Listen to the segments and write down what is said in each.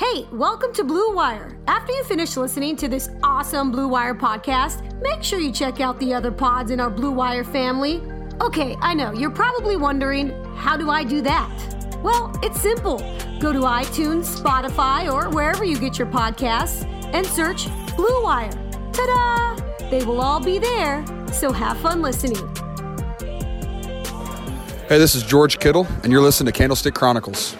Hey, welcome to Blue Wire. After you finish listening to this awesome Blue Wire podcast, make sure you check out the other pods in our Blue Wire family. Okay, I know, you're probably wondering, how do I do that? Well, it's simple. Go to iTunes, Spotify, or wherever you get your podcasts and search Blue Wire. Ta da! They will all be there, so have fun listening. Hey, this is George Kittle, and you're listening to Candlestick Chronicles.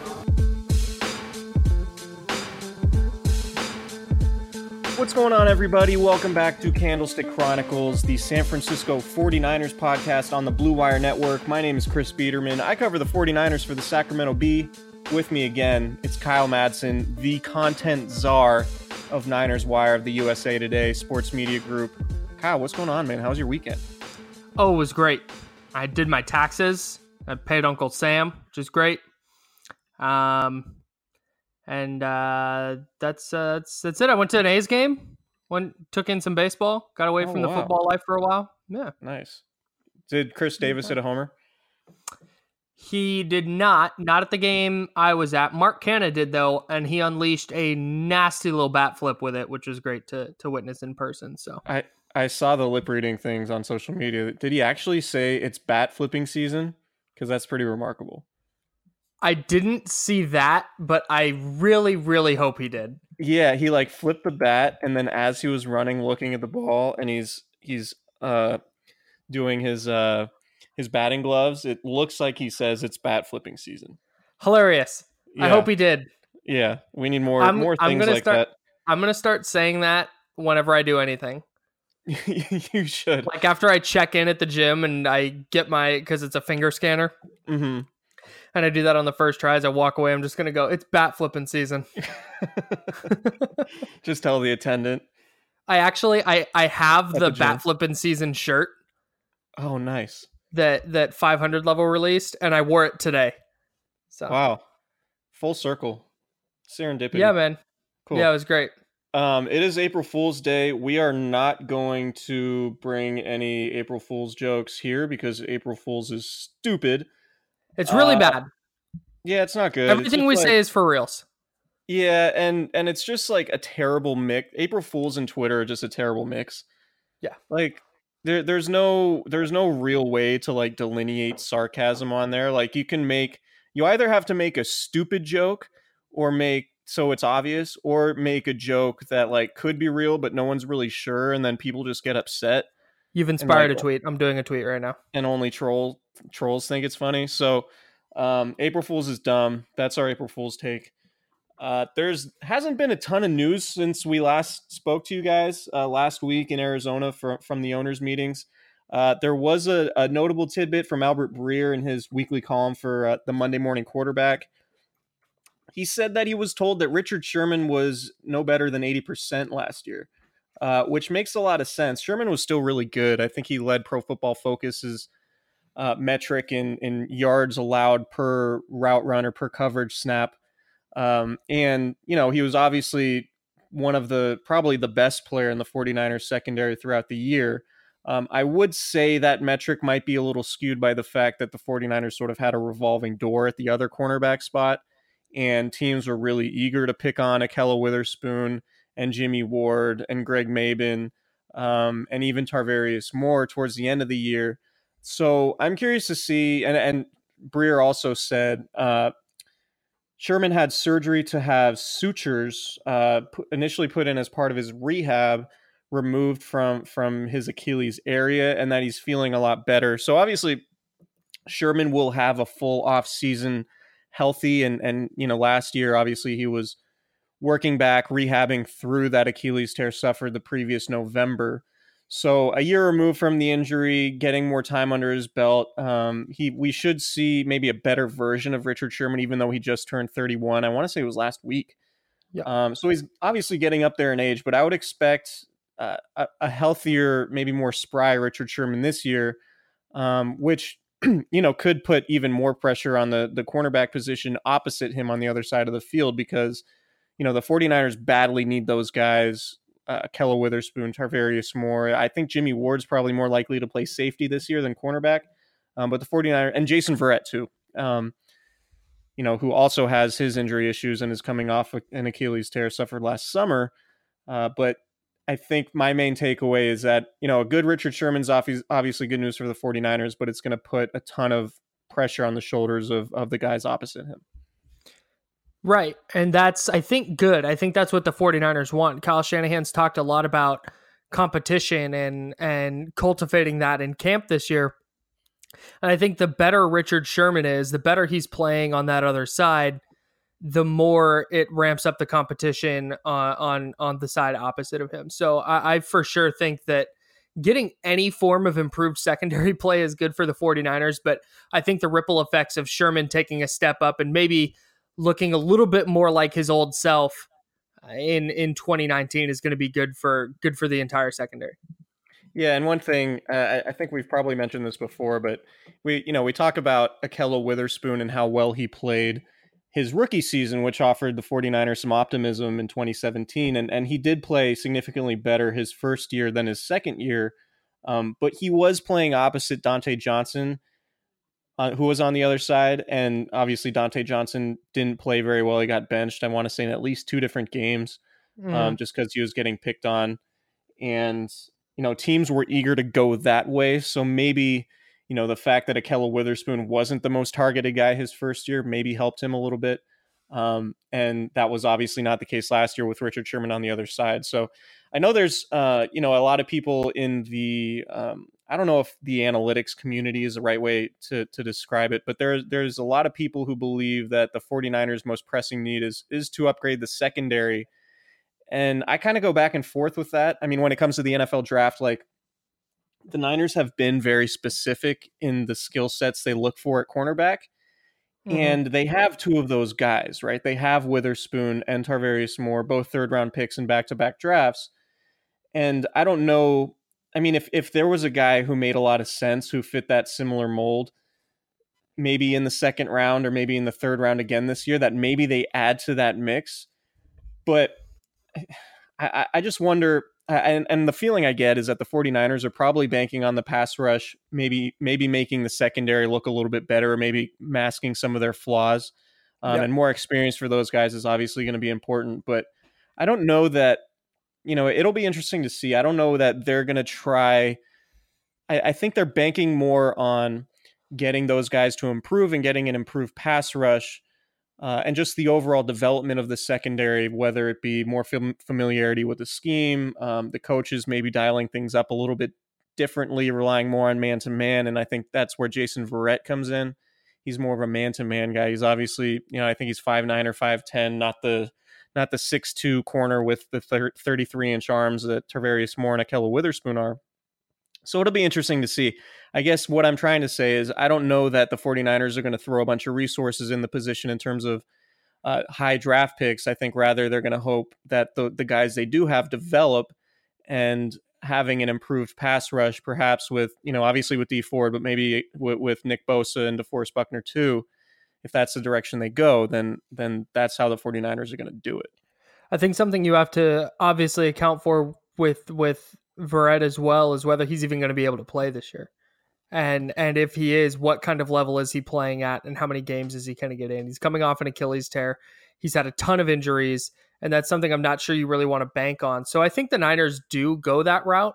What's going on, everybody? Welcome back to Candlestick Chronicles, the San Francisco 49ers podcast on the Blue Wire Network. My name is Chris Biderman. I cover the 49ers for the Sacramento Bee. With me again, it's Kyle Madson, the content czar of Niners Wire of the USA Today Sports Media Group. Kyle, what's going on, man? How was your weekend? Oh, it was great. I did my taxes. I paid Uncle Sam, which is great. Um, and uh, that's uh, that's that's it. I went to an A's game. Went took in some baseball. Got away Oh, from the wow. football life for a while. Yeah, Nice. Did Khris Davis hit a homer? he did not. Not at the game I was at. Mark Canha did though, and he unleashed a nasty little bat flip with it, which was great to to witness in person. So I I saw the lip reading things on social media. Did he actually say it's bat flipping season? Because that's pretty remarkable. I didn't see that, but I really, really hope he did. Yeah, he like flipped the bat, and then as he was running, looking at the ball, and he's he's uh doing his uh his batting gloves. It looks like he says it's bat flipping season. Hilarious. I hope he did. Yeah, we need more I'm- more I'm things gonna like start- I'm gonna start saying that whenever I do anything. you should. Like after I check in at the gym and I get my because it's a finger scanner hmm and I do that on the first try as I walk away. I'm just gonna go. It's bat flipping season. Just tell the attendant. I actually I I have At the the bat flipping season shirt Oh, nice. that that 500 level released and I wore it today. So Wow. Full circle. Serendipity. yeah, man. Cool. Yeah, it was great. Um, it is April Fool's Day. We are not going to bring any April Fool's jokes here because April Fool's is stupid. It's really Uh, bad. Yeah, it's not good. Everything we like- say is for reals. Yeah, and and it's just like a terrible mix. April Fools and Twitter are just a terrible mix. Yeah. Like there there's no there's no real way to like delineate sarcasm on there. Like you can make you either have to make a stupid joke or make so it's obvious or make a joke that like could be real but no one's really sure and then people just get upset You've inspired like- a tweet. I'm doing a tweet right now. and only troll trolls think it's funny. So um, April Fools is dumb. That's our April Fools take. Uh, there's hasn't been a ton of news since we last spoke to you guys uh, last week in Arizona from from the owners' meetings. Uh, there was a, a, notable tidbit from Albert Breer in his weekly column for uh, the Monday Morning Quarterback. He said that he was told that Richard Sherman was no better than 80% last year, uh, which makes a lot of sense. Sherman was still really good. I think he led Pro Football Focus's uh, metric in, in yards allowed per route run or per coverage snap. Um, and, you know, he was obviously one of the probably the best player in the 49ers secondary throughout the year. Um, I would say that metric might be a little skewed by the fact that the 49ers sort of had a revolving door at the other cornerback spot, and teams were really eager to pick on Ahkello Witherspoon and Jimmy Ward and Greg Mabin um, and even Tarvarius Moore towards the end of the year. So I'm curious to see, and, and Breer also said uh, Sherman had surgery to have sutures uh, initially put in as part of his rehab removed from from his Achilles area and that he's feeling a lot better. So obviously Sherman will have a full off season healthy and and you know last year obviously he was working back rehabbing through that Achilles tear suffered the previous November. So a year removed from the injury, getting more time under his belt, um, he we should see maybe a better version of Richard Sherman, even though he just turned 31. I want to say it was last week. Yeah. Um, so he's obviously getting up there in age, but I would expect uh, a, a, healthier, maybe more spry Richard Sherman this year, um, which you know could put even more pressure on the the cornerback position opposite him on the other side of the field because you know the 49ers badly need those guys uh, Kella Witherspoon, Tarvarius Moore. I think Jimmy Ward's probably more likely to play safety this year than cornerback. Um, but the 49ers and Jason Verrett too. Um, you know, who also has his injury issues and is coming off an Achilles tear suffered last summer. Uh, but I think my main takeaway is that, you know, a good Richard Sherman's obviously good news for the 49ers, but it's going to put a ton of pressure on the shoulders of, of the guys opposite him. Right. And that's, I think, good. I think that's what the 49ers want. Kyle Shanahan's talked a lot about competition and and cultivating that in camp this year. And I think the better Richard Sherman is, the better he's playing on that other side, the more it ramps up the competition uh, on on the side opposite of him. So I, I for sure think that getting any form of improved secondary play is good for the 49ers, but I think the ripple effects of Sherman taking a step up and maybe – looking a little bit more like his old self uh, in in 2019 is going to be good for good for the entire secondary. Yeah, and one thing uh, I think we've probably mentioned this before, but we you know we talk about Ahkello Witherspoon and how well he played his rookie season, which offered the 49ers some optimism in 2017, and and he did play significantly better his first year than his second year. Um, but he was playing opposite Dontae Johnson, uh, who was on the other side. And obviously, Dontae Johnson didn't play very well. He got benched, I want to say, in at least two different games mm. um, just because he was getting picked on. And, you know, teams were eager to go that way. So maybe, you know, the fact that Ahkello Witherspoon wasn't the most targeted guy his first year maybe helped him a little bit. Um, and that was obviously not the case last year with Richard Sherman on the other side. So I know there's, uh, you know, a lot of people in the um, I don't know if the analytics community is the right way to, to describe it, but there, there's a lot of people who believe that the 49ers' most pressing need is, is to upgrade the secondary. And I kind of go back and forth with that. I mean, when it comes to the NFL draft, like the Niners have been very specific in the skill sets they look for at cornerback. Mm-hmm. And they have two of those guys, right? They have Witherspoon and Tarvarius Moore, both third round picks in back to back drafts. And I don't know I mean, if if there was a guy who made a lot of sense, who fit that similar mold, maybe in the second round or maybe in the third round again this year, that maybe they add to that mix. But I, I just wonder, and, and the feeling I get is that the 49ers are probably banking on the pass rush, maybe maybe making the secondary look a little bit better, or maybe masking some of their flaws. Um, And more experience for those guys is obviously going to be important. But I don't know that you know, it'll be interesting to see. I don't know that they're going to try. I, I, think they're banking more on getting those guys to improve and getting an improved pass rush uh, and just the overall development of the secondary, whether it be more fam- familiarity with the scheme, um, the coaches maybe dialing things up a little bit differently, relying more on man to man. And I think that's where Jason Verrett comes in. He's more of a man to man guy. He's obviously, you know, I think he's five nine or 5'10, not the not the six two corner with the 33 inch arms that Tarvarius Moore and Ahkello Witherspoon are. So it'll be interesting to see. I guess what I'm trying to say is I don't know that the 49ers are going to throw a bunch of resources in the position in terms of uh, high draft picks. I think rather they're going to hope that the, the guys they do have develop and having an improved pass rush, perhaps with, you know, obviously with Dee Ford, but maybe with, with Nick Bosa and DeForest Buckner too. If that's the direction they go, then then that's how the 49ers are going to do it. I think something you have to obviously account for with with Verrett as well is whether he's even going to be able to play this year. And and if he is, what kind of level is he playing at and how many games is he going to get in? He's coming off an Achilles tear. He's had a ton of injuries, and that's something I'm not sure you really want to bank on. So I think the Niners do go that route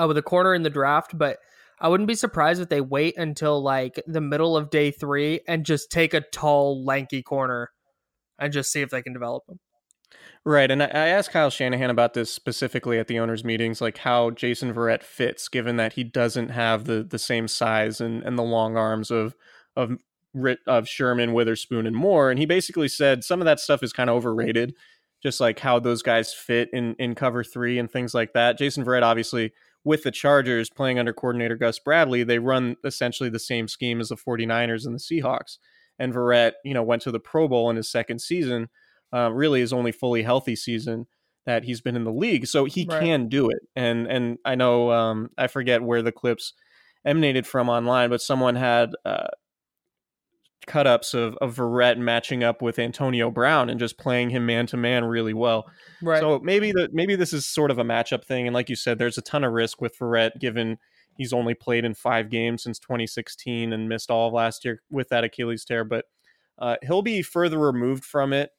uh, with a corner in the draft, but I wouldn't be surprised if they wait until like the middle of day three and just take a tall, lanky corner and just see if they can develop him. Right. And I asked Kyle Shanahan about this specifically at the owners' meetings, like how Jason Verrett fits, given that he doesn't have the the same size and, and the long arms of of of Sherman, Witherspoon, and Moore. And he basically said some of that stuff is kind of overrated, just like how those guys fit in in cover three and things like that. Jason Verrett, obviously, with the Chargers playing under coordinator Gus Bradley, they run essentially the same scheme as the 49ers and the Seahawks. And Verrett, you know, went to the Pro Bowl in his second season uh, really his only fully healthy season that he's been in the league. So he right. can do it. And and I know um, I forget where the clips emanated from online, but someone had uh, cut ups of, of Verrett matching up with Antonio Brown and just playing him man to man really well. Right. So maybe the maybe this is sort of a matchup thing. And like you said, there's a ton of risk with Verrett given he's only played in five games since 2016 and missed all of last year with that Achilles tear. But uh, he'll be further removed from it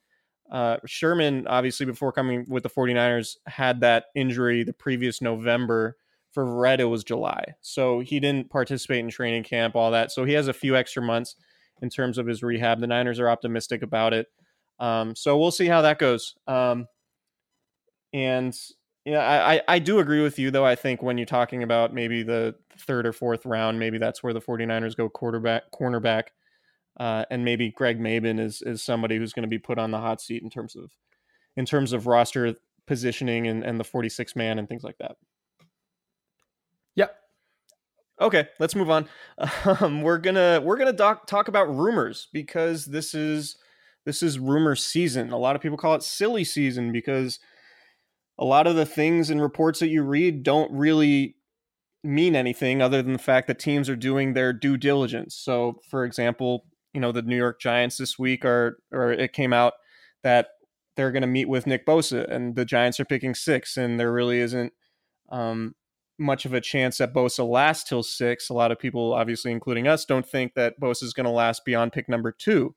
uh, Sherman, obviously, before coming with the 49ers, had that injury the previous November. For Verrett, it was July. So he didn't participate in training camp, all that. So he has a few extra months in terms of his rehab. The Niners are optimistic about it. Um, so we'll see how that goes. Um, and yeah, I, I do agree with you, though. I think when you're talking about maybe the third or fourth round, maybe that's where the 49ers go quarterback, cornerback. Uh, and maybe Greg Mabin is is somebody who's going to be put on the hot seat in terms of in terms of roster positioning and, and the 46 man and things like that. Okay, let's move on. Um, we're gonna we're gonna doc, talk about rumors because this is this is rumor season. A lot of people call it silly season because a lot of the things and reports that you read don't really mean anything other than the fact that teams are doing their due diligence. So, for example, you know the New York Giants this week are or it came out that they're going to meet with Nick Bosa and the Giants are picking six and there really isn't um, much of a chance that Bosa lasts till six. A lot of people, obviously including us, don't think that Bosa is going to last beyond pick number two.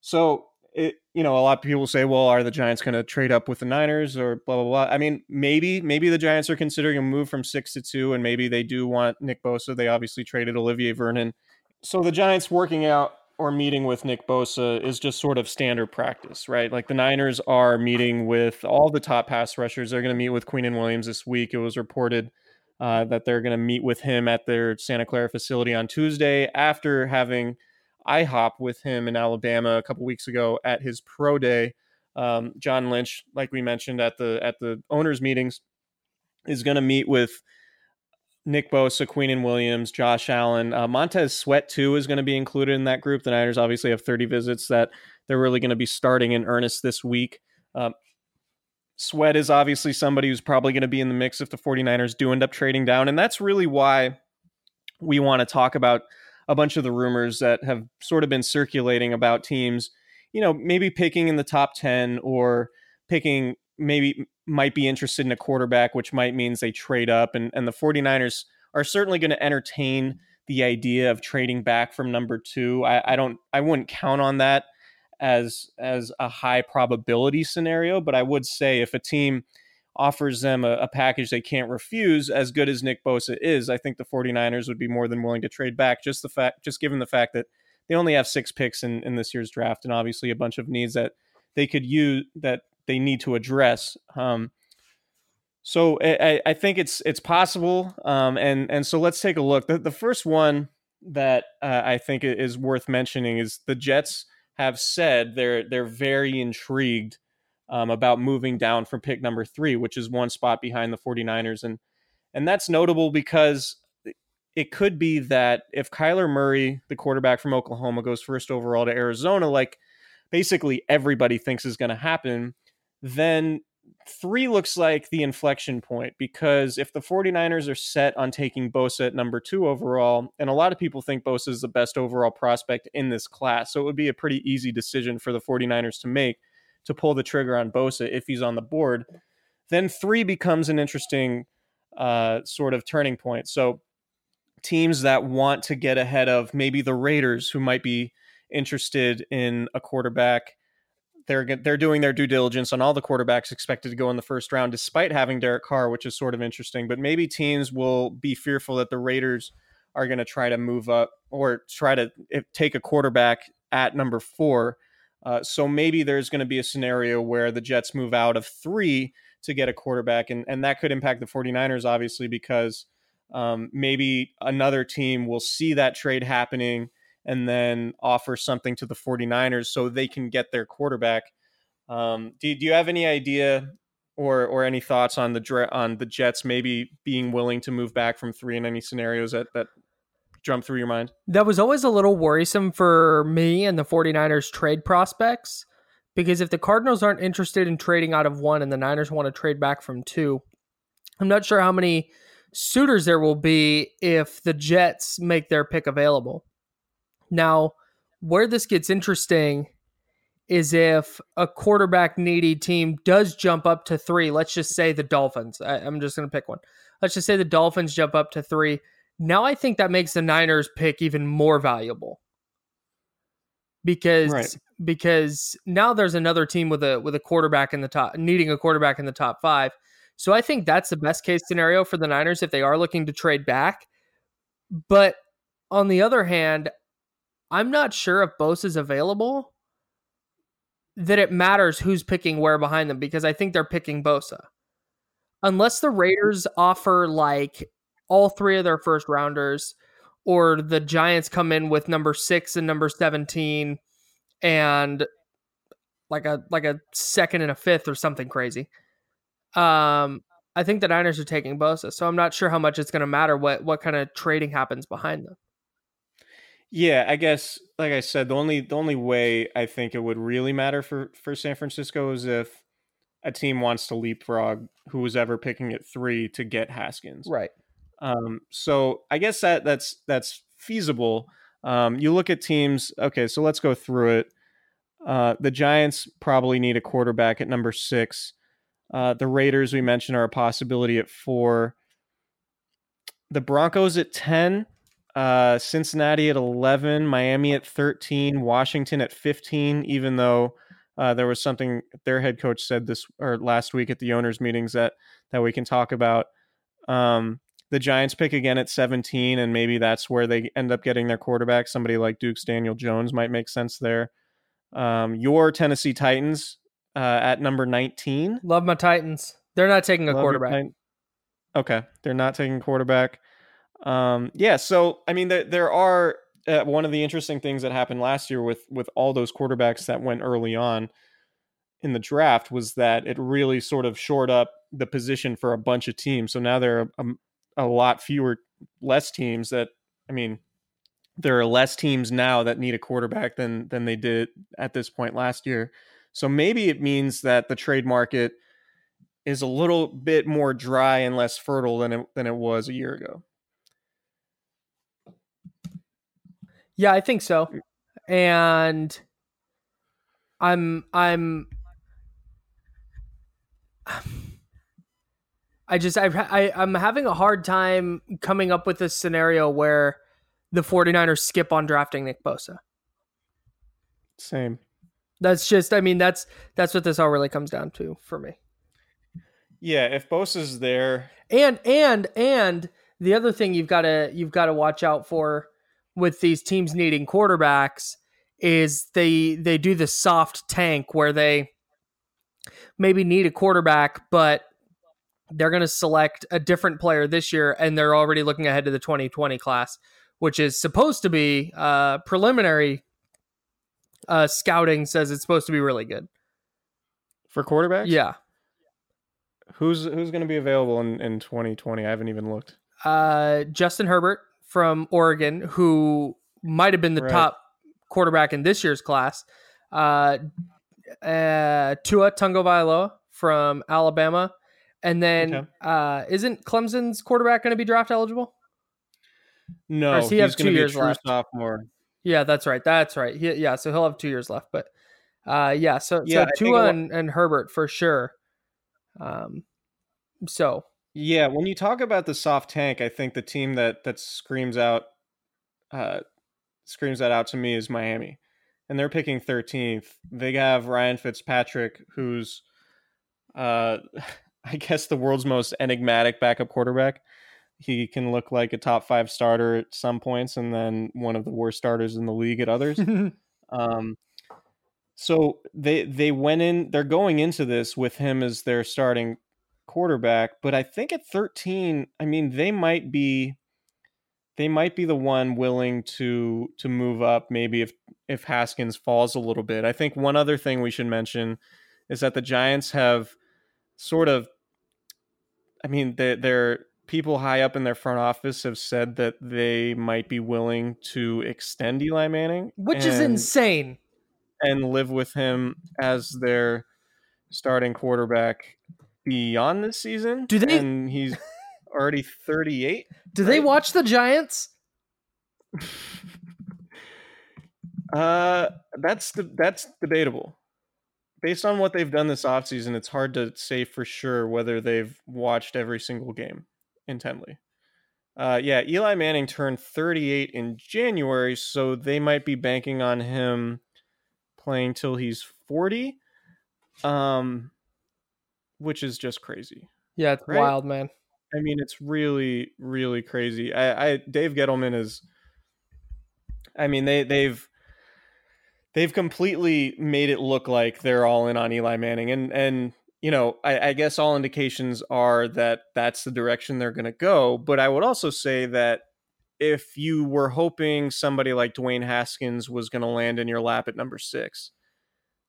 So it, you know, a lot of people say, well, are the Giants going to trade up with the Niners or blah, blah, blah. I mean, maybe, maybe the Giants are considering a move from six to two and maybe they do want Nick Bosa. They obviously traded Olivier Vernon. So the Giants working out or meeting with Nick Bosa is just sort of standard practice, right? Like the Niners are meeting with all the top pass rushers. They're going to meet with Quinnen Williams this week. It was reported uh, that they're going to meet with him at their Santa Clara facility on Tuesday after having IHOP with him in Alabama a couple weeks ago at his pro day. Um, John Lynch, like we mentioned at the at the owners meetings, is going to meet with Nick Bosa, Quinnen Williams, Josh Allen, uh, Montez Sweat too is going to be included in that group. The Niners obviously have 30 visits that they're really going to be starting in earnest this week. Um, Sweat is obviously somebody who's probably going to be in the mix if the 49ers do end up trading down, and that's really why we want to talk about a bunch of the rumors that have sort of been circulating about teams, you know, maybe picking in the top 10 or picking maybe might be interested in a quarterback, which might means they trade up. And, and the 49ers are certainly going to entertain the idea of trading back from number two. I, I don't I wouldn't count on that as as a high probability scenario, but I would say if a team offers them a, a, package they can't refuse, as good as Nick Bosa is, I think the 49ers would be more than willing to trade back. Just the fact just given the fact that they only have six picks in, in this year's draft and obviously a bunch of needs that they could use that they need to address. Um, so I, I, think it's it's possible, um, and and so let's take a look. The, the first one that uh, I think is worth mentioning is the Jets have said they're they're very intrigued um, about moving down from pick number three, which is one spot behind the 49ers and And that's notable because it could be that if Kyler Murray, the quarterback from Oklahoma, goes first overall to Arizona, like basically everybody thinks is going to happen, then three looks like the inflection point because if the 49ers are set on taking Bosa at number two overall, and a lot of people think Bosa is the best overall prospect in this class, so it would be a pretty easy decision for the 49ers to make to pull the trigger on Bosa if he's on the board, then three becomes an interesting uh, sort of turning point. So teams that want to get ahead of maybe the Raiders who might be interested in a quarterback they're they're doing their due diligence on all the quarterbacks expected to go in the first round, despite having Derek Carr, which is sort of interesting. But maybe teams will be fearful that the Raiders are going to try to move up or try to take a quarterback at number four. Uh, so maybe there's going to be a scenario where the Jets move out of three to get a quarterback, and and that could impact the 49ers obviously because um, maybe another team will see that trade happening and then offer something to the 49ers so they can get their quarterback. Um, do, do you have any idea or or any thoughts on the on the Jets maybe being willing to move back from three in any scenarios that that jump through your mind? That was always a little worrisome for me and the 49ers trade prospects because if the Cardinals aren't interested in trading out of one and the Niners want to trade back from two, I'm not sure how many suitors there will be if the Jets make their pick available. Now, where this gets interesting is if a quarterback needy team does jump up to three. Let's just say the Dolphins. I, am just going to pick one. Let's just say the Dolphins jump up to three. Now I think that makes the Niners pick even more valuable because right. because now there's another team with a with a quarterback in the top needing a quarterback in the top five. So I think that's the best case scenario for the Niners if they are looking to trade back. But on the other hand, I'm not sure if Bosa is available that it matters who's picking where behind them because I think they're picking Bosa. Unless the Raiders offer like all three of their first rounders or the Giants come in with number 6 and number 17 and like a like a second and a fifth or something crazy. Um I think the Niners are taking Bosa, so I'm not sure how much it's going to matter what what kind of trading happens behind them. Yeah, I guess like I said, the only the only way I think it would really matter for for San Francisco is if a team wants to leapfrog who was ever picking at three to get Haskins. Right. Um, so I guess that that's that's feasible. Um, you look at teams. Okay, so let's go through it. Uh, the Giants probably need a quarterback at number six. Uh, the Raiders we mentioned are a possibility at four. The Broncos at ten uh, Cincinnati at 11, Miami at 13, Washington at 15, even though uh, there was something their head coach said this or last week at the owners meetings that that we can talk about. Um, the Giants pick again at 17, and maybe that's where they end up getting their quarterback. Somebody like Duke's Daniel Jones might make sense there. Um, your Tennessee Titans uh, at number 19. Love my Titans. They're not taking a Love quarterback. Okay, they're not taking quarterback. Um, yeah, so I mean, the, there are uh, one of the interesting things that happened last year with with all those quarterbacks that went early on in the draft was that it really sort of shored up the position for a bunch of teams. So now there are a, a lot fewer, less teams that I mean, there are less teams now that need a quarterback than than they did at this point last year. So maybe it means that the trade market is a little bit more dry and less fertile than it than it was a year ago. Yeah, I think so. And I'm I'm I just I, I I'm having a hard time coming up with a scenario where the 49ers skip on drafting Nick Bosa. Same. That's just I mean that's that's what this all really comes down to for me. Yeah, if Bosa's there. And and and the other thing you've got to you've got to watch out for with these teams needing quarterbacks is they they do the soft tank where they maybe need a quarterback but they're going to select a different player this year and they're already looking ahead to the 2020 class which is supposed to be uh, preliminary uh, scouting says it's supposed to be really good for quarterbacks yeah Who's who's going to be available in, in 2020? I haven't even looked. Uh, Justin Herbert from Oregon, who might have been the Right. top quarterback in this year's class. Uh, uh, Tua Tagovailoa from Alabama, and then Okay. uh, isn't Clemson's quarterback going to be draft eligible? No, he he's gonna two be a years true left? sophomore. Yeah, that's right. That's right. He, yeah, so he'll have two years left. But uh, yeah, so, Yeah, so Tua and, and Herbert for sure. Um, so Yeah, when you talk about the soft tank, I think the team that that screams out uh screams that out to me is Miami. And they're picking 13th. They have Ryan Fitzpatrick who's uh I guess the world's most enigmatic backup quarterback. He can look like a top 5 starter at some points and then one of the worst starters in the league at others. Um, so they they went in. They're going into this with him as their starting quarterback, but I think at 13, I mean, they might be they might be the one willing to to move up. Maybe if if Haskins falls a little bit. I think one other thing we should mention is that the Giants have sort of. I mean, they, they're people high up in their front office have said that they might be willing to extend Eli Manning, which is insane. and live with him as their starting quarterback beyond this season. Do they- And he's already 38. Do they watch the Giants? Uh, that's the that's debatable. Based on what they've done this offseason, it's hard to say for sure whether they've watched every single game intently. Uh, yeah, Eli Manning turned 38 in January, so they might be banking on him playing till he's 40, um, which is just crazy. Yeah, it's Right? wild, man. I mean, it's really, really crazy. I, I Dave Gettleman is. I mean, they they've they've completely made it look like they're all in on Eli Manning, and and you know, I, I guess all indications are that that's the direction they're going to go. But I would also say that if you were hoping somebody like Dwayne Haskins was going to land in your lap at number six,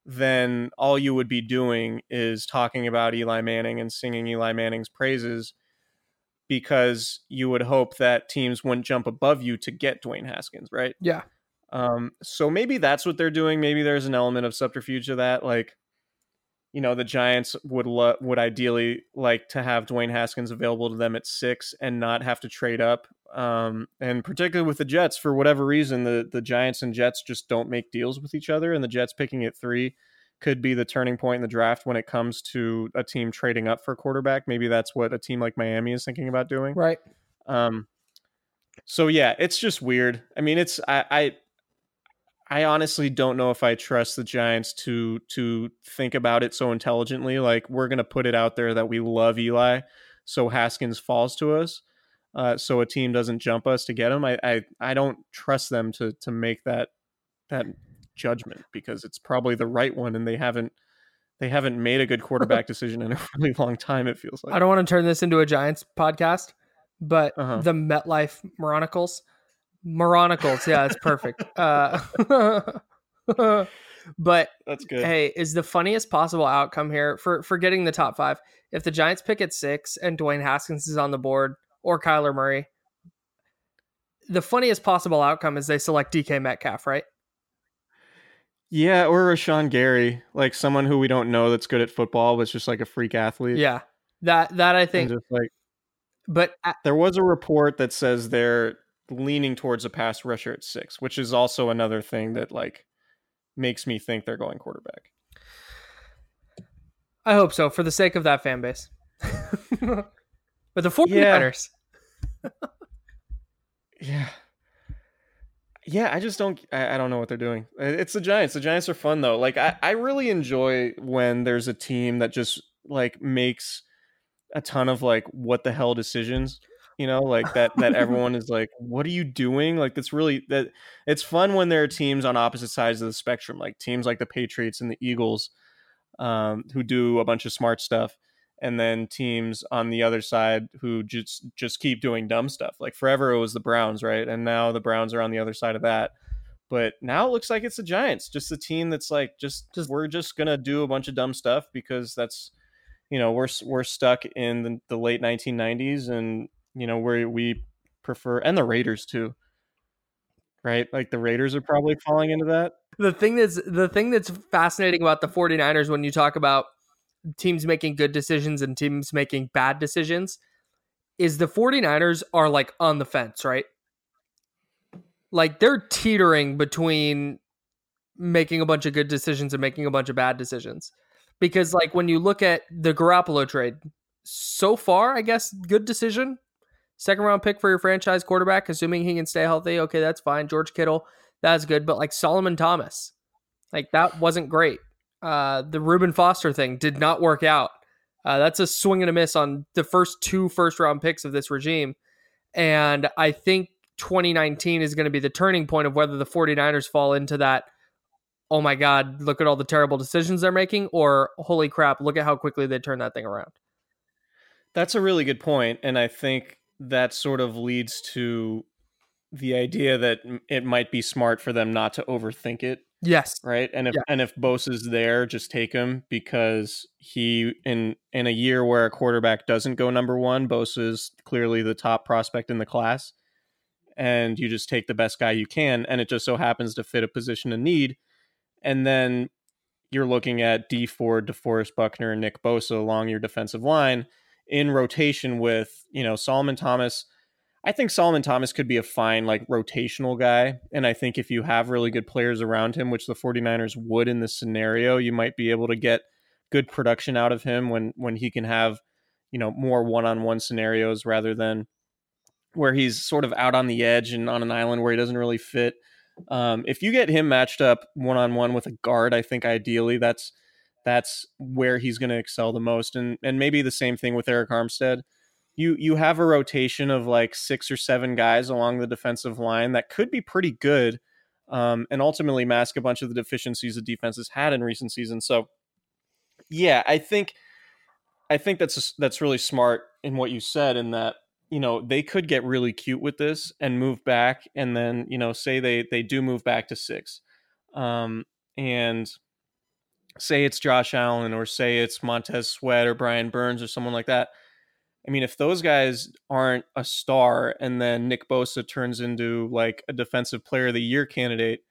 then all you would be doing is talking about Eli Manning and singing Eli Manning's praises because you would hope that teams wouldn't jump above you to get Dwayne Haskins, right? Yeah. Um, so maybe that's what they're doing. Maybe there's an element of subterfuge to that. Like, you know, the Giants would lo- would ideally like to have Dwayne Haskins available to them at six and not have to trade up. Um, and particularly with the Jets, for whatever reason, the the Giants and Jets just don't make deals with each other, and the Jets picking at three could be the turning point in the draft when it comes to a team trading up for a quarterback. Maybe that's what a team like Miami is thinking about doing. Right. Um, so yeah, it's just weird. I mean, it's I, I I honestly don't know if I trust the Giants to to think about it so intelligently. Like we're gonna put it out there that we love Eli, so Haskins falls to us, uh, so a team doesn't jump us to get him. I, I I don't trust them to to make that that judgment because it's probably the right one, and they haven't they haven't made a good quarterback decision in a really long time. It feels like. I don't want to turn this into a Giants podcast, but Uh-huh. the MetLife Moronicles. Moronicles, yeah, it's perfect. uh, but That's good. hey, is the funniest possible outcome here for for getting the top five? If the Giants pick at six and Dwayne Haskins is on the board or Kyler Murray, the funniest possible outcome is they select DK Metcalf, right? Yeah, or Rashan Gary, like someone who we don't know that's good at football, but just like a freak athlete. Yeah, that that I and think. just like But uh, there was a report that says they're leaning towards a pass rusher at six, which is also another thing that like makes me think they're going quarterback. I hope so for the sake of that fan base. but the 49ers, Yeah. Yeah, I just don't I, I don't know what they're doing. It's the Giants. The Giants are fun though. Like I, I really enjoy when there's a team that just like makes a ton of like what the hell decisions. You know, like that that everyone is like, what are you doing? Like that's really that it's fun when there are teams on opposite sides of the spectrum, like teams like the Patriots and the Eagles, um, who do a bunch of smart stuff and then teams on the other side who just just keep doing dumb stuff. Like forever it was the Browns, right? And now the Browns are on the other side of that. But now it looks like it's the Giants, just the team that's like just, Just- we're just gonna do a bunch of dumb stuff because that's you know we're we're stuck in the, the late 1990s, and you know where we prefer and the Raiders too, right? Like the Raiders are probably falling into that. The thing that's the thing that's fascinating about the 49ers when you talk about teams making good decisions and teams making bad decisions is the 49ers are like on the fence, right? Like they're teetering between making a bunch of good decisions and making a bunch of bad decisions. Because like when you look at the Garoppolo trade, so far, I guess good decision. Second round pick for your franchise quarterback, assuming he can stay healthy. Okay, that's fine. George Kittle, that's good. But like Solomon Thomas, like that wasn't great. Uh, the Reuben Foster thing did not work out. Uh, that's a swing and a miss on the first two first round picks of this regime. And I think 2019 is going to be the turning point of whether the 49ers fall into that, oh my God, look at all the terrible decisions they're making, or holy crap, look at how quickly they turn that thing around. That's a really good point, And I think that sort of leads to the idea that it might be smart for them not to overthink it. Yes. Right. And if yeah. and if is there, just take him because he in in a year where a quarterback doesn't go number one, Bosa is clearly the top prospect in the class and you just take the best guy you can and it just so happens to fit a position of need and then you're looking at Dee Ford, DeForest Buckner, and Nick Bosa along your defensive line in rotation with, you know, Solomon Thomas. I think Solomon Thomas could be a fine, like, rotational guy. And I think if you have really good players around him, which the 49ers would in this scenario, you might be able to get good production out of him when when he can have, you know, more one-on-one scenarios rather than where he's sort of out on the edge and on an island where he doesn't really fit. Um, if you get him matched up one on one with a guard, I think ideally that's that's where he's going to excel the most. And and maybe the same thing with Arik Armstead. You you have a rotation of like six or seven guys along the defensive line that could be pretty good, um, and ultimately mask a bunch of the deficiencies the defense has had in recent seasons. So, yeah, I think I think that's that's really smart in what you said in that you know they could get really cute with this and move back and then you know say they they do move back to six um and say it's josh allen or say it's montez sweat or brian burns or someone like that i mean if those guys aren't a star and then nick bosa turns into like a defensive player of the year candidate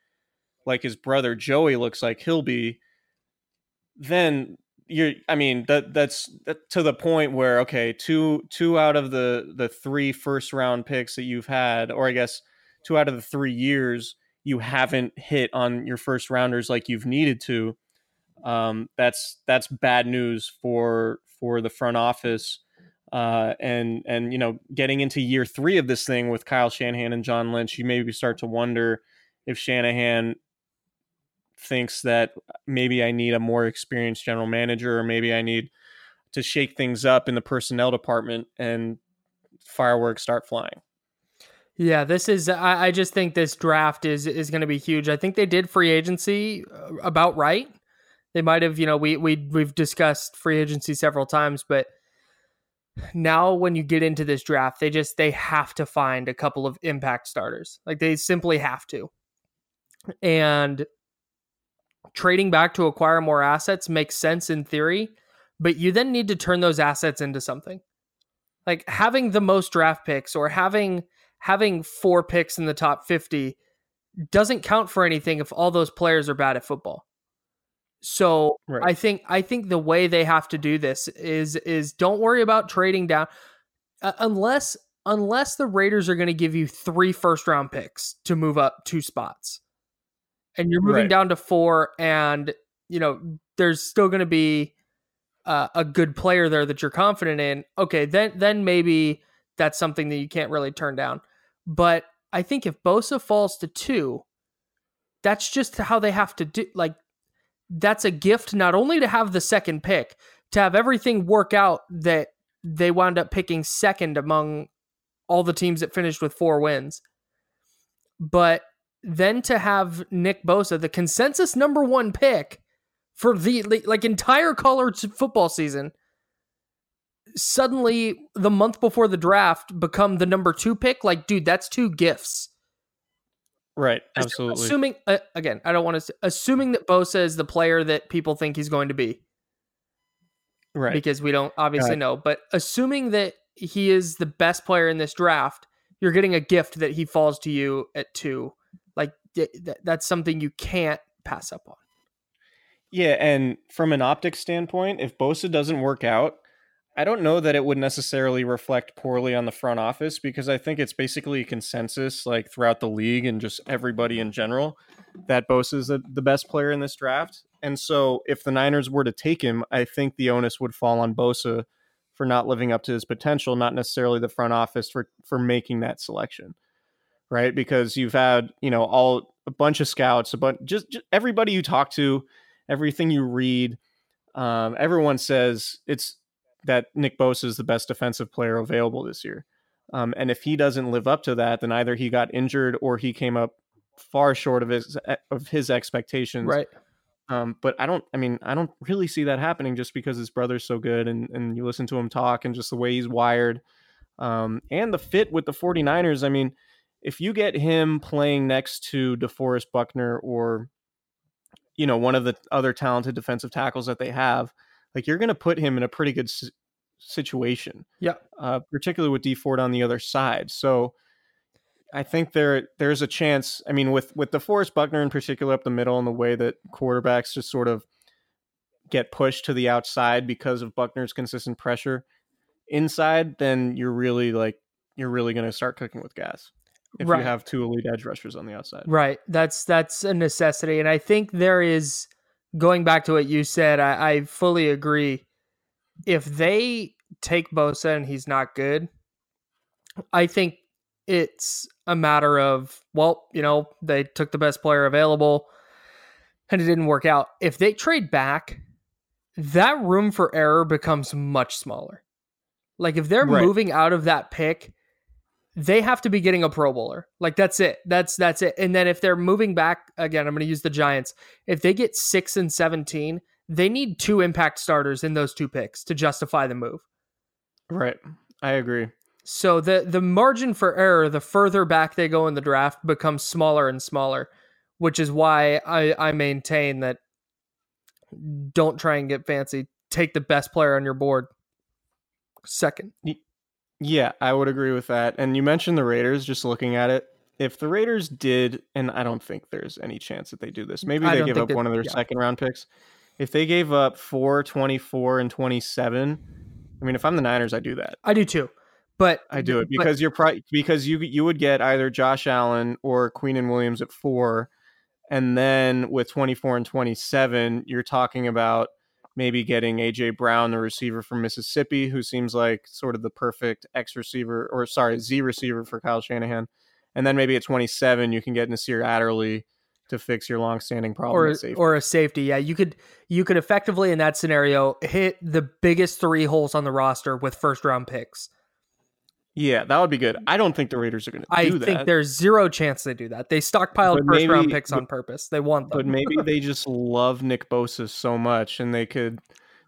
like his brother joey looks like he'll be then you're i mean that that's that, to the point where okay two two out of the the three first round picks that you've had or i guess two out of the three years you haven't hit on your first rounders like you've needed to um, that's that's bad news for for the front office uh, and and you know getting into year three of this thing with Kyle Shanahan and John Lynch, you maybe start to wonder if Shanahan thinks that maybe I need a more experienced general manager, or maybe I need to shake things up in the personnel department and fireworks start flying. Yeah, this is. I, I just think this draft is is going to be huge. I think they did free agency uh, about right. They might have, you know, we we we've discussed free agency several times, but now when you get into this draft, they just they have to find a couple of impact starters. Like they simply have to. And trading back to acquire more assets makes sense in theory, but you then need to turn those assets into something. Like having the most draft picks or having having four picks in the top 50 doesn't count for anything if all those players are bad at football. So right. I think I think the way they have to do this is is don't worry about trading down uh, unless unless the Raiders are going to give you three first round picks to move up two spots and you're moving right. down to four, and you know there's still going to be uh, a good player there that you're confident in. Okay, then then maybe that's something that you can't really turn down. But I think if Bosa falls to two, that's just how they have to do. Like that's a gift not only to have the second pick, to have everything work out that they wound up picking second among all the teams that finished with four wins. But then to have Nick Bosa, the consensus number one pick for the like entire college football season, suddenly the month before the draft become the number two pick. Like, dude, that's two gifts. Right. Absolutely. Assuming uh, again, I don't want to assuming that Bosa is the player that people think he's going to be. Right. because we don't obviously Right. know. But assuming that he is the best player in this draft, you're getting a gift that he falls to you at two. Like th- th- that's something you can't pass up on. Yeah, and from an optics standpoint, if Bosa doesn't work out, I don't know that it would necessarily reflect poorly on the front office because I think it's basically a consensus, like throughout the league and just everybody in general, that Bosa is the, best player in this draft. And so if the Niners were to take him, I think the onus would fall on Bosa for not living up to his potential, not necessarily the front office for for making that selection. Right? Because you've had, you know, all a bunch of scouts, a bunch just, just everybody you talk to, everything you read, um, everyone says it's that Nick Bosa is the best defensive player available this year. Um, and if he doesn't live up to that, then either he got injured or he came up far short of his of his expectations. Right. Um, but I don't. I mean, I don't really see that happening just because his brother's so good, and and you listen to him talk, and just the way he's wired, um, and the fit with the 49ers. I mean, if you get him playing next to DeForest Buckner or, you know, one of the other talented defensive tackles that they have, like you're going to put him in a pretty good s- situation. Yeah. Uh, particularly with Dee Ford on the other side. So. I think there there's a chance. I mean, with with DeForest Buckner in particular up the middle, and the way that quarterbacks just sort of get pushed to the outside because of Buckner's consistent pressure inside, then you're really like you're really going to start cooking with gas if Right. you have two elite edge rushers on the outside. Right. That's that's a necessity. And I think there is going back to what you said, I, I fully agree. If they take Bosa and he's not good, I think it's a matter of, well, you know, they took the best player available and it didn't work out. If they trade back, that room for error becomes much smaller. Like if they're Right. moving out of that pick, they have to be getting a Pro Bowler. Like that's it. That's that's it. And then if they're moving back again, I'm going to use the Giants. If they get six and seventeen, they need two impact starters in those two picks to justify the move. Right. I agree. So the the margin for error, the further back they go in the draft, becomes smaller and smaller, which is why I, I maintain that don't try and get fancy. Take the best player on your board second. Yeah, I would agree with that. And you mentioned the Raiders, just looking at it. If the Raiders did, and I don't think there's any chance that they do this, maybe I they give up one of their yeah. second round picks. If they gave up 4, 24, and 27, I mean, if I'm the Niners, I do that. I do too, but I do it but- because you're pri- because you you would get either Josh Allen or Quinnen Williams at four, and then with 24 and 27, you're talking about maybe getting AJ Brown, the receiver from Mississippi, who seems like sort of the perfect X receiver or sorry Z receiver for Kyle Shanahan, and then maybe at 27 you can get Nasir Adderley to fix your long-standing problem or safety. or a safety. Yeah, you could you could effectively in that scenario hit the biggest three holes on the roster with first round picks. Yeah, that would be good. I don't think the Raiders are going to do that. I think that. there's zero chance they do that. They stockpiled But first round maybe- picks on purpose. They want them. but maybe they just love Nick Bosa so much, and they could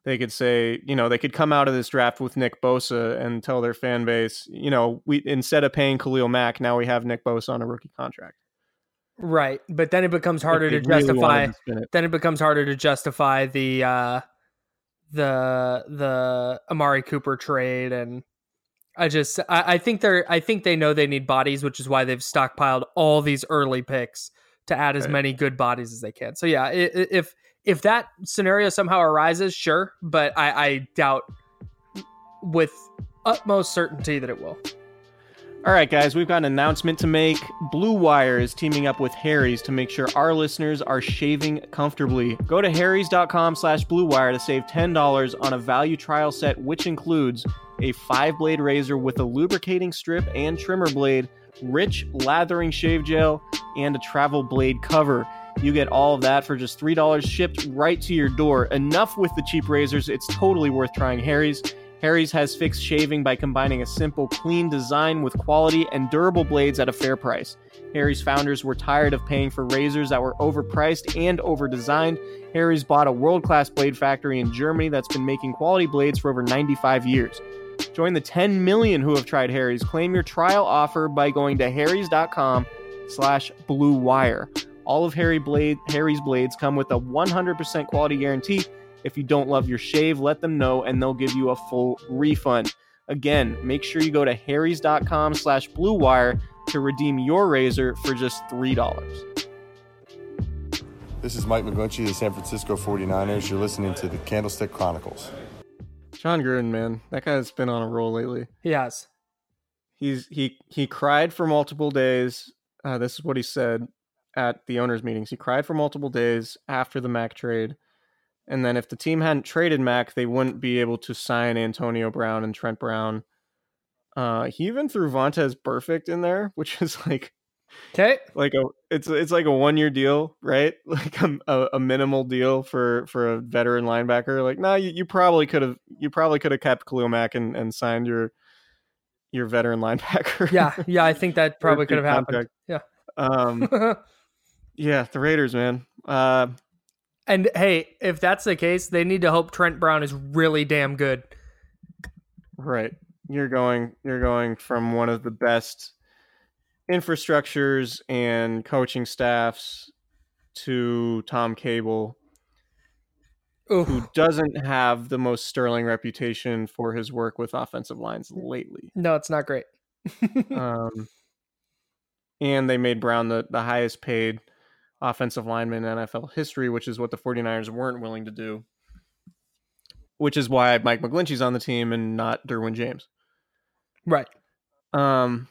they could say, you know, they could come out of this draft with Nick Bosa and tell their fan base, you know, we instead of paying Khalil Mack, now we have Nick Bosa on a rookie contract. right, but then it becomes harder to they really justify. to. Then it becomes harder to justify the uh, the the Amari Cooper trade, and I just I, I think they're I think they know they need bodies, which is why they've stockpiled all these early picks to add as Right. many good bodies as they can. So yeah, if if that scenario somehow arises, sure, but I, I doubt with utmost certainty that it will. All right, guys, we've got an announcement to make. Blue Wire is teaming up with Harry's to make sure our listeners are shaving comfortably. Go to harrys.com slash blue wire to save $10 on a value trial set, which includes a five blade razor with a lubricating strip and trimmer blade, rich lathering shave gel, and a travel blade cover. You get all of that for just $3 shipped right to your door. Enough with the cheap razors, it's totally worth trying Harry's. Harry's has fixed shaving by combining a simple, clean design with quality and durable blades at a fair price. Harry's founders were tired of paying for razors that were overpriced and overdesigned. Harry's bought a world class blade factory in Germany that's been making quality blades for over 95 years. Join the 10 million who have tried Harry's. Claim your trial offer by going to harrys.com slash blue wire. All of Harry Blade, Harry's blades come with a 100% quality guarantee. If you don't love your shave, let them know and they'll give you a full refund. Again, make sure you go to harrys.com slash blue wire to redeem your razor for just $3. This is Mike McGlinchey of the San Francisco 49ers. You're listening to the Candlestick Chronicles. Jon Gruden, man, that guy's been on a roll lately. He has. He's he he cried for multiple days. Uh, this is what he said at the owners' meetings. He cried for multiple days after the Mack trade, and then if the team hadn't traded Mack, they wouldn't be able to sign Antonio Brown and Trent Brown. Uh, he even threw Vontaze Burfict in there, which is like Okay. like a it's it's like a one year deal, right? Like a, a, a minimal deal for for a veteran linebacker. Like, nah, you, you probably could have you probably could have kept Khalil Mack and, and signed your your veteran linebacker. Yeah, yeah, I think that probably could have happened. Yeah, um, Yeah. yeah, the Raiders, man. Uh, and hey, if that's the case, they need to hope Trent Brown is really damn good. right. You're going you're going from one of the best infrastructures and coaching staffs to Tom Cable, Ooh. who doesn't have the most sterling reputation for his work with offensive lines lately. No, it's not great. Um, and they made Brown the, the highest paid offensive lineman in NFL history, which is what the 49ers weren't willing to do. Which is why Mike McGlinchey's on the team and not Derwin James. right. Um.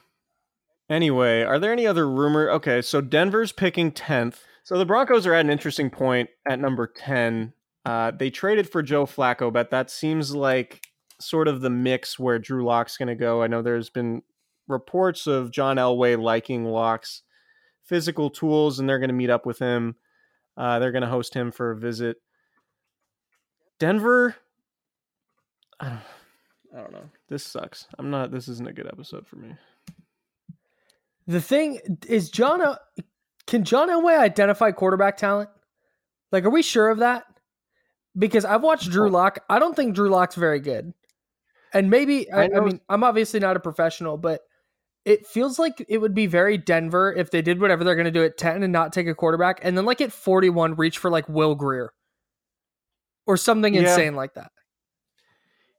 Anyway, are there any other rumor? Okay, so Denver's picking tenth. So the Broncos are at an interesting point at number ten. Uh, they traded for Joe Flacco, but that seems like sort of the mix where Drew Lock's going to go. I know there's been reports of John Elway liking Lock's physical tools, and they're going to meet up with him. Uh, they're going to host him for a visit. Denver. I don't, I don't know. This sucks. I'm not. This isn't a good episode for me. The thing is, John, can John Elway identify quarterback talent? Like, are we sure of that? Because I've watched Drew Lock. I don't think Drew Lock's very good. And maybe, I, I I, mean, I'm obviously not a professional, but it feels like it would be very Denver if they did whatever they're going to do at 10 and not take a quarterback. And then, like, at 41, reach for like Will Grier or something Yeah. insane like that.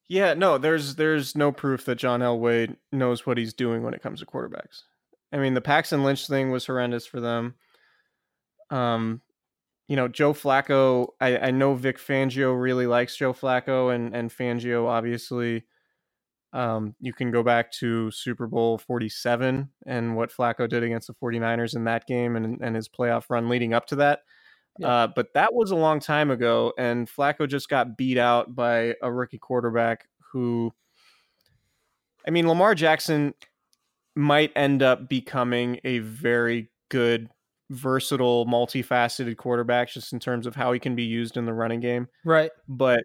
Yeah, no, there's there's no proof that John Elway knows what he's doing when it comes to quarterbacks. I mean, the Paxton Lynch thing was horrendous for them. Um, you know, Joe Flacco. I, I know Vic Fangio really likes Joe Flacco, and and Fangio obviously. Um, you can go back to Super Bowl 47 and what Flacco did against the 49ers in that game and, and his playoff run leading up to that. Yeah. Uh, but that was a long time ago, and Flacco just got beat out by a rookie quarterback who, I mean, Lamar Jackson might end up becoming a very good, versatile, multifaceted quarterback just in terms of how he can be used in the running game. Right. But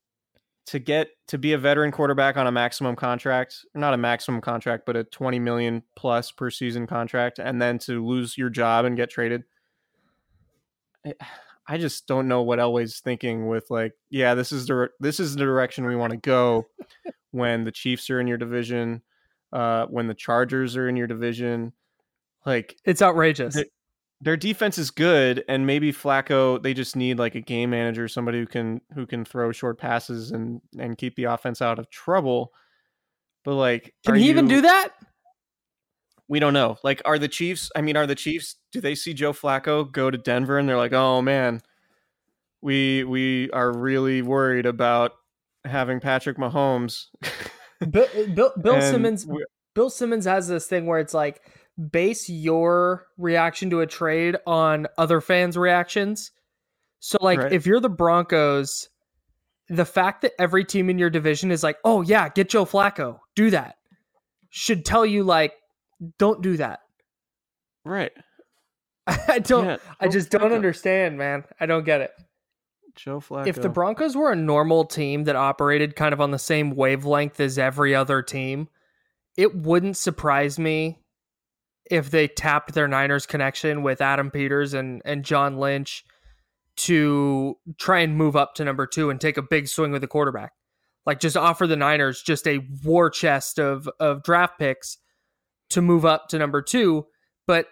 to get to be a veteran quarterback on a maximum contract, not a maximum contract, but a 20 million plus per season contract, and then to lose your job and get traded. I- just don't know what Elway's thinking with like, yeah, this is the this is the direction we want to go when the Chiefs are in your division, uh, when the Chargers are in your division. Like It's outrageous. The- their defense is good, and maybe Flacco they just need like a game manager, somebody who can who can throw short passes and and keep the offense out of trouble. But like, Can he even do that? we don't know. Like, are the Chiefs? I mean, are the Chiefs? Do they see Joe Flacco go to Denver and they're like, oh man, we we are really worried about having Patrick Mahomes. Bill, Bill, Bill Simmons Bill Simmons has this thing where it's like base your reaction to a trade on other fans' reactions. So like Right. if you're the Broncos, the fact that every team in your division is like, "Oh yeah, get Joe Flacco. Do that." should tell you like don't do that. right. I don't Yeah, I just don't understand, man. I don't get it. Joe Flacco. If the Broncos were a normal team that operated kind of on the same wavelength as every other team, it wouldn't surprise me if they tapped their Niners connection with Adam Peters and, and John Lynch to try and move up to number two and take a big swing with the quarterback. Like just offer the Niners just a war chest of of draft picks to move up to number two. But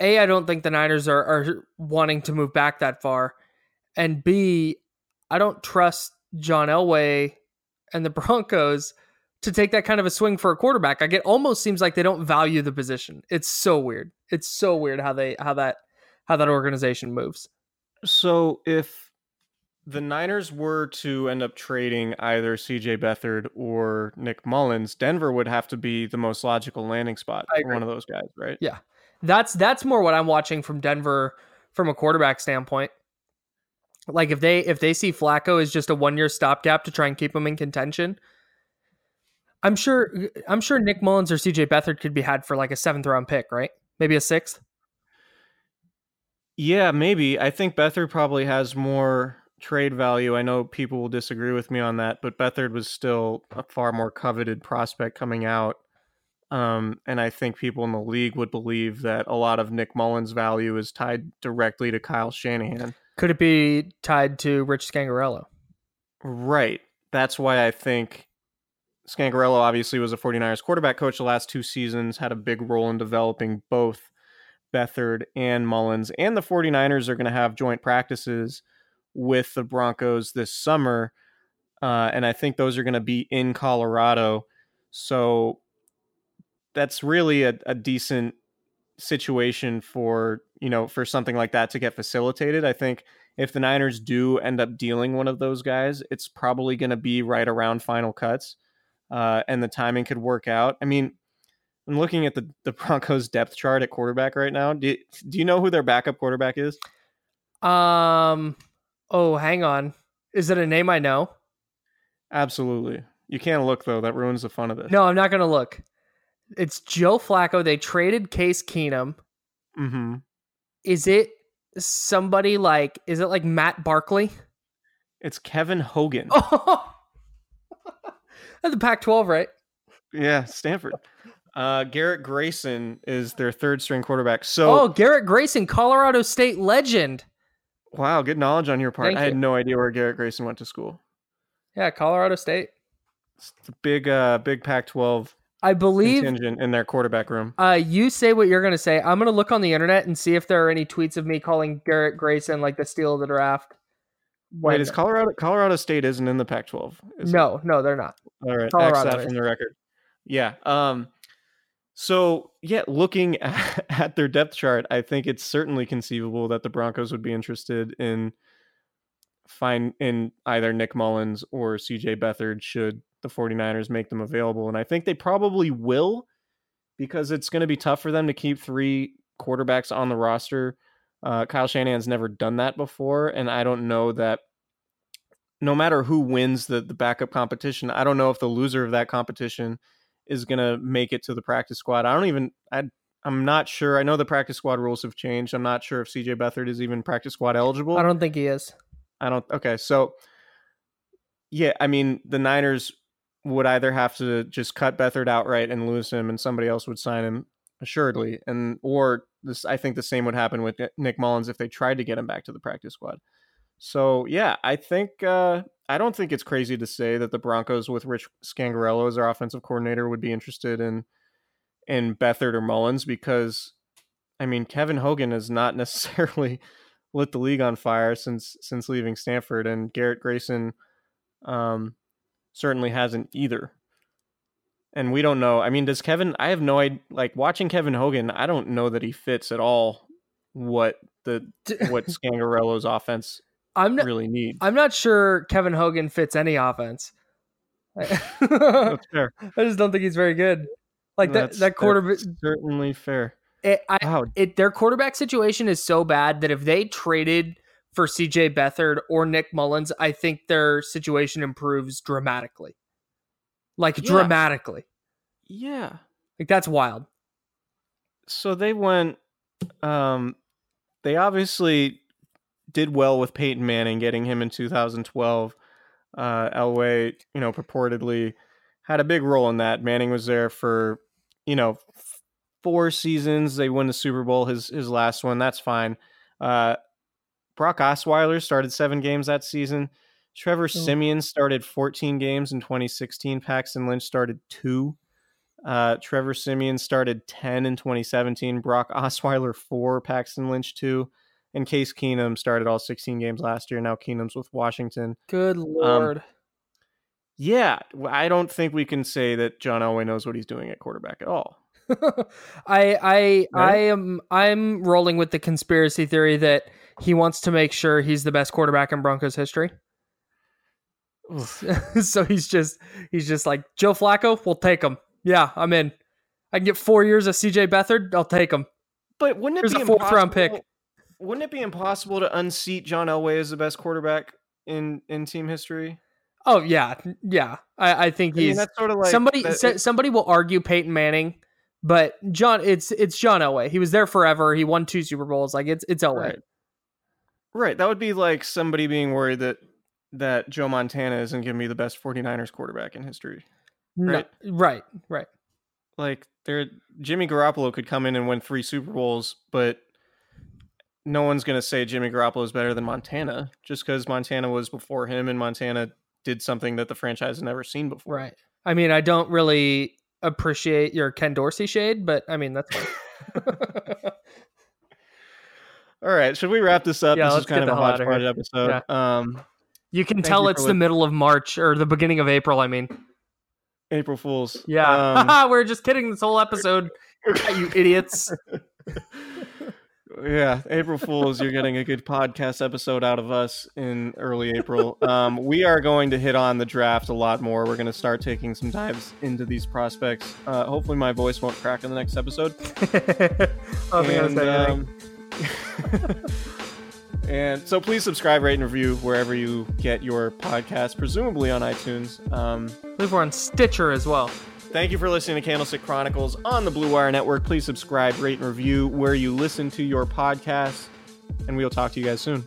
A, I don't think the Niners are, are wanting to move back that far. And B, I don't trust John Elway and the Broncos to take that kind of a swing for a quarterback. Like it almost seems like they don't value the position. It's so weird. It's so weird how they how that how that organization moves. So if the Niners were to end up trading either CJ Beathard or Nick Mullens, Denver would have to be the most logical landing spot for one of those guys, right? Yeah. That's that's more what I'm watching from Denver from a quarterback standpoint. Like if they if they see Flacco as just a one year stopgap to try and keep him in contention, I'm sure I'm sure Nick Mullens or CJ Beathard could be had for like a seventh round pick, right? Maybe a sixth. Yeah, maybe. I think Beathard probably has more trade value. I know people will disagree with me on that, but Beathard was still a far more coveted prospect coming out. Um, and I think people in the league would believe that a lot of Nick Mullens' value is tied directly to Kyle Shanahan. Could it be tied to Rich Scangarello? Right. That's why I think Scangarello obviously was a 49ers quarterback coach the last two seasons, had a big role in developing both Beathard and Mullens. And the 49ers are going to have joint practices with the Broncos this summer. Uh, and I think those are going to be in Colorado. So that's really a, a decent situation for, you know, for something like that to get facilitated. I think if the Niners do end up dealing one of those guys, it's probably going to be right around final cuts. Uh, and the timing could work out. I mean, I'm looking at the, the Broncos depth chart at quarterback right now. Do, do you know who their backup quarterback is? Um oh, hang on. Is it a name I know? Absolutely. You can't look though. That ruins the fun of this. No, I'm not gonna look. It's Joe Flacco. They traded Case Keenum. Mm-hmm. Is it somebody like is it like Matt Barkley? It's Kevin Hogan. Oh The Pac twelve, right? Yeah, Stanford. Uh, Garrett Grayson is their third string quarterback. So, Oh, Garrett Grayson, Colorado State legend. wow, good knowledge on your part. Thank I had you. no idea where Garrett Grayson went to school. Yeah, Colorado State. It's the big, uh, big Pac-12 I believe contingent in their quarterback room. uh, you say what you're going to say. I'm going to look on the internet and see if there are any tweets of me calling Garrett Grayson like the steal of the draft. Wait, is Colorado Colorado State isn't in the Pac-12? is it? no, no, they're not. All right, Colorado X that from the record. Yeah. Um. So yeah, looking at, at their depth chart, I think it's certainly conceivable that the Broncos would be interested in find in either Nick Mullens or CJ Beathard should the 49ers make them available. And I think they probably will because it's going to be tough for them to keep three quarterbacks on the roster. Uh, Kyle Shanahan's never done that before, and I don't know that no matter who wins the, the backup competition, I don't know if the loser of that competition is going to make it to the practice squad. I don't even, I, I'm not sure. I know the practice squad rules have changed. I'm not sure if CJ Beathard is even practice squad eligible. I don't think he is. I don't. Okay, so yeah, I mean the Niners would either have to just cut Beathard outright and lose him, and somebody else would sign him assuredly, and or this. I think the same would happen with Nick Mullens if they tried to get him back to the practice squad. So yeah, I think uh, I don't think it's crazy to say that the Broncos with Rich Scangarello as their offensive coordinator would be interested in in Beathard or Mullens because I mean Kevin Hogan has not necessarily lit the league on fire since since leaving Stanford, and Garrett Grayson um, certainly hasn't either. And we don't know. I mean, does Kevin? I have no idea. Like watching Kevin Hogan, I don't know that he fits at all. What the what Scangarello's offense I'm not, really needs. I'm not sure Kevin Hogan fits any offense. I That's fair. I just don't think he's very good. Like that That's- that quarterback. certainly fair. It, I, Wow. it their quarterback situation is so bad that if they traded for CJ Beathard or Nick Mullens, I think their situation improves dramatically. Like Yeah. dramatically. Yeah. Like that's wild. so they went um they obviously did well with Peyton Manning getting him in 2012 uh Elway you know purportedly had a big role in that Manning was there for you know four seasons they won the Super Bowl his his last one that's fine uh Brock Osweiler started 7 games that season Trevor Siemian started 14 games in 2016 Paxton Lynch started 2 uh, Trevor Siemian started 10 in 2017, Brock Osweiler 4, Paxton Lynch 2, and Case Keenum started all 16 games last year. Now Keenum's with Washington. Good lord. Um, yeah, I don't think we can say that John Elway knows what he's doing at quarterback at all. I I Right? I am I'm rolling with the conspiracy theory that he wants to make sure he's the best quarterback in Broncos history. so he's just he's just like Joe Flacco, we'll take him. Yeah, I'm in. I can get four years of CJ Beathard, I'll take him. But wouldn't it Here's be a fourth round pick. Wouldn't it be impossible to unseat John Elway as the best quarterback in in team history? Oh yeah, yeah. I, I think I mean, he's that's sort of like somebody. that- somebody will argue Peyton Manning, but John, it's it's John Elway. He was there forever. He won two Super Bowls. Like it's it's Elway. Right. Right. That would be like somebody being worried that that Joe Montana isn't giving me the best 49ers quarterback in history. No- Right. right, right. Like there Jimmy Garoppolo could come in and win 3 Super Bowls, but no one's going to say Jimmy Garoppolo is better than Montana just cuz Montana was before him and Montana did something that the franchise has never seen before. Right. I mean, I don't really appreciate your Ken Dorsey shade, but I mean that's fine. All right, should we wrap this up? Yeah, this is kind of a the hell outta hodgepodge episode. Um you can Thank tell you it's the li- middle of March or the beginning of April. I mean, April Fools. yeah. Um, We're just kidding. This whole episode, you idiots. Yeah, April Fools, you're getting a good podcast episode out of us in early April. Um, we are going to hit on the draft a lot more. We're going to start taking some dives into these prospects. Uh, hopefully, my voice won't crack in the next episode. Oh, and, um, and so, please subscribe, rate, and review wherever you get your podcast, presumably on iTunes. Um, I believe we're on Stitcher as well. Thank you for listening to Candlestick Chronicles on the Blue Wire Network. Please subscribe, rate, and review where you listen to your podcasts, and we'll talk to you guys soon.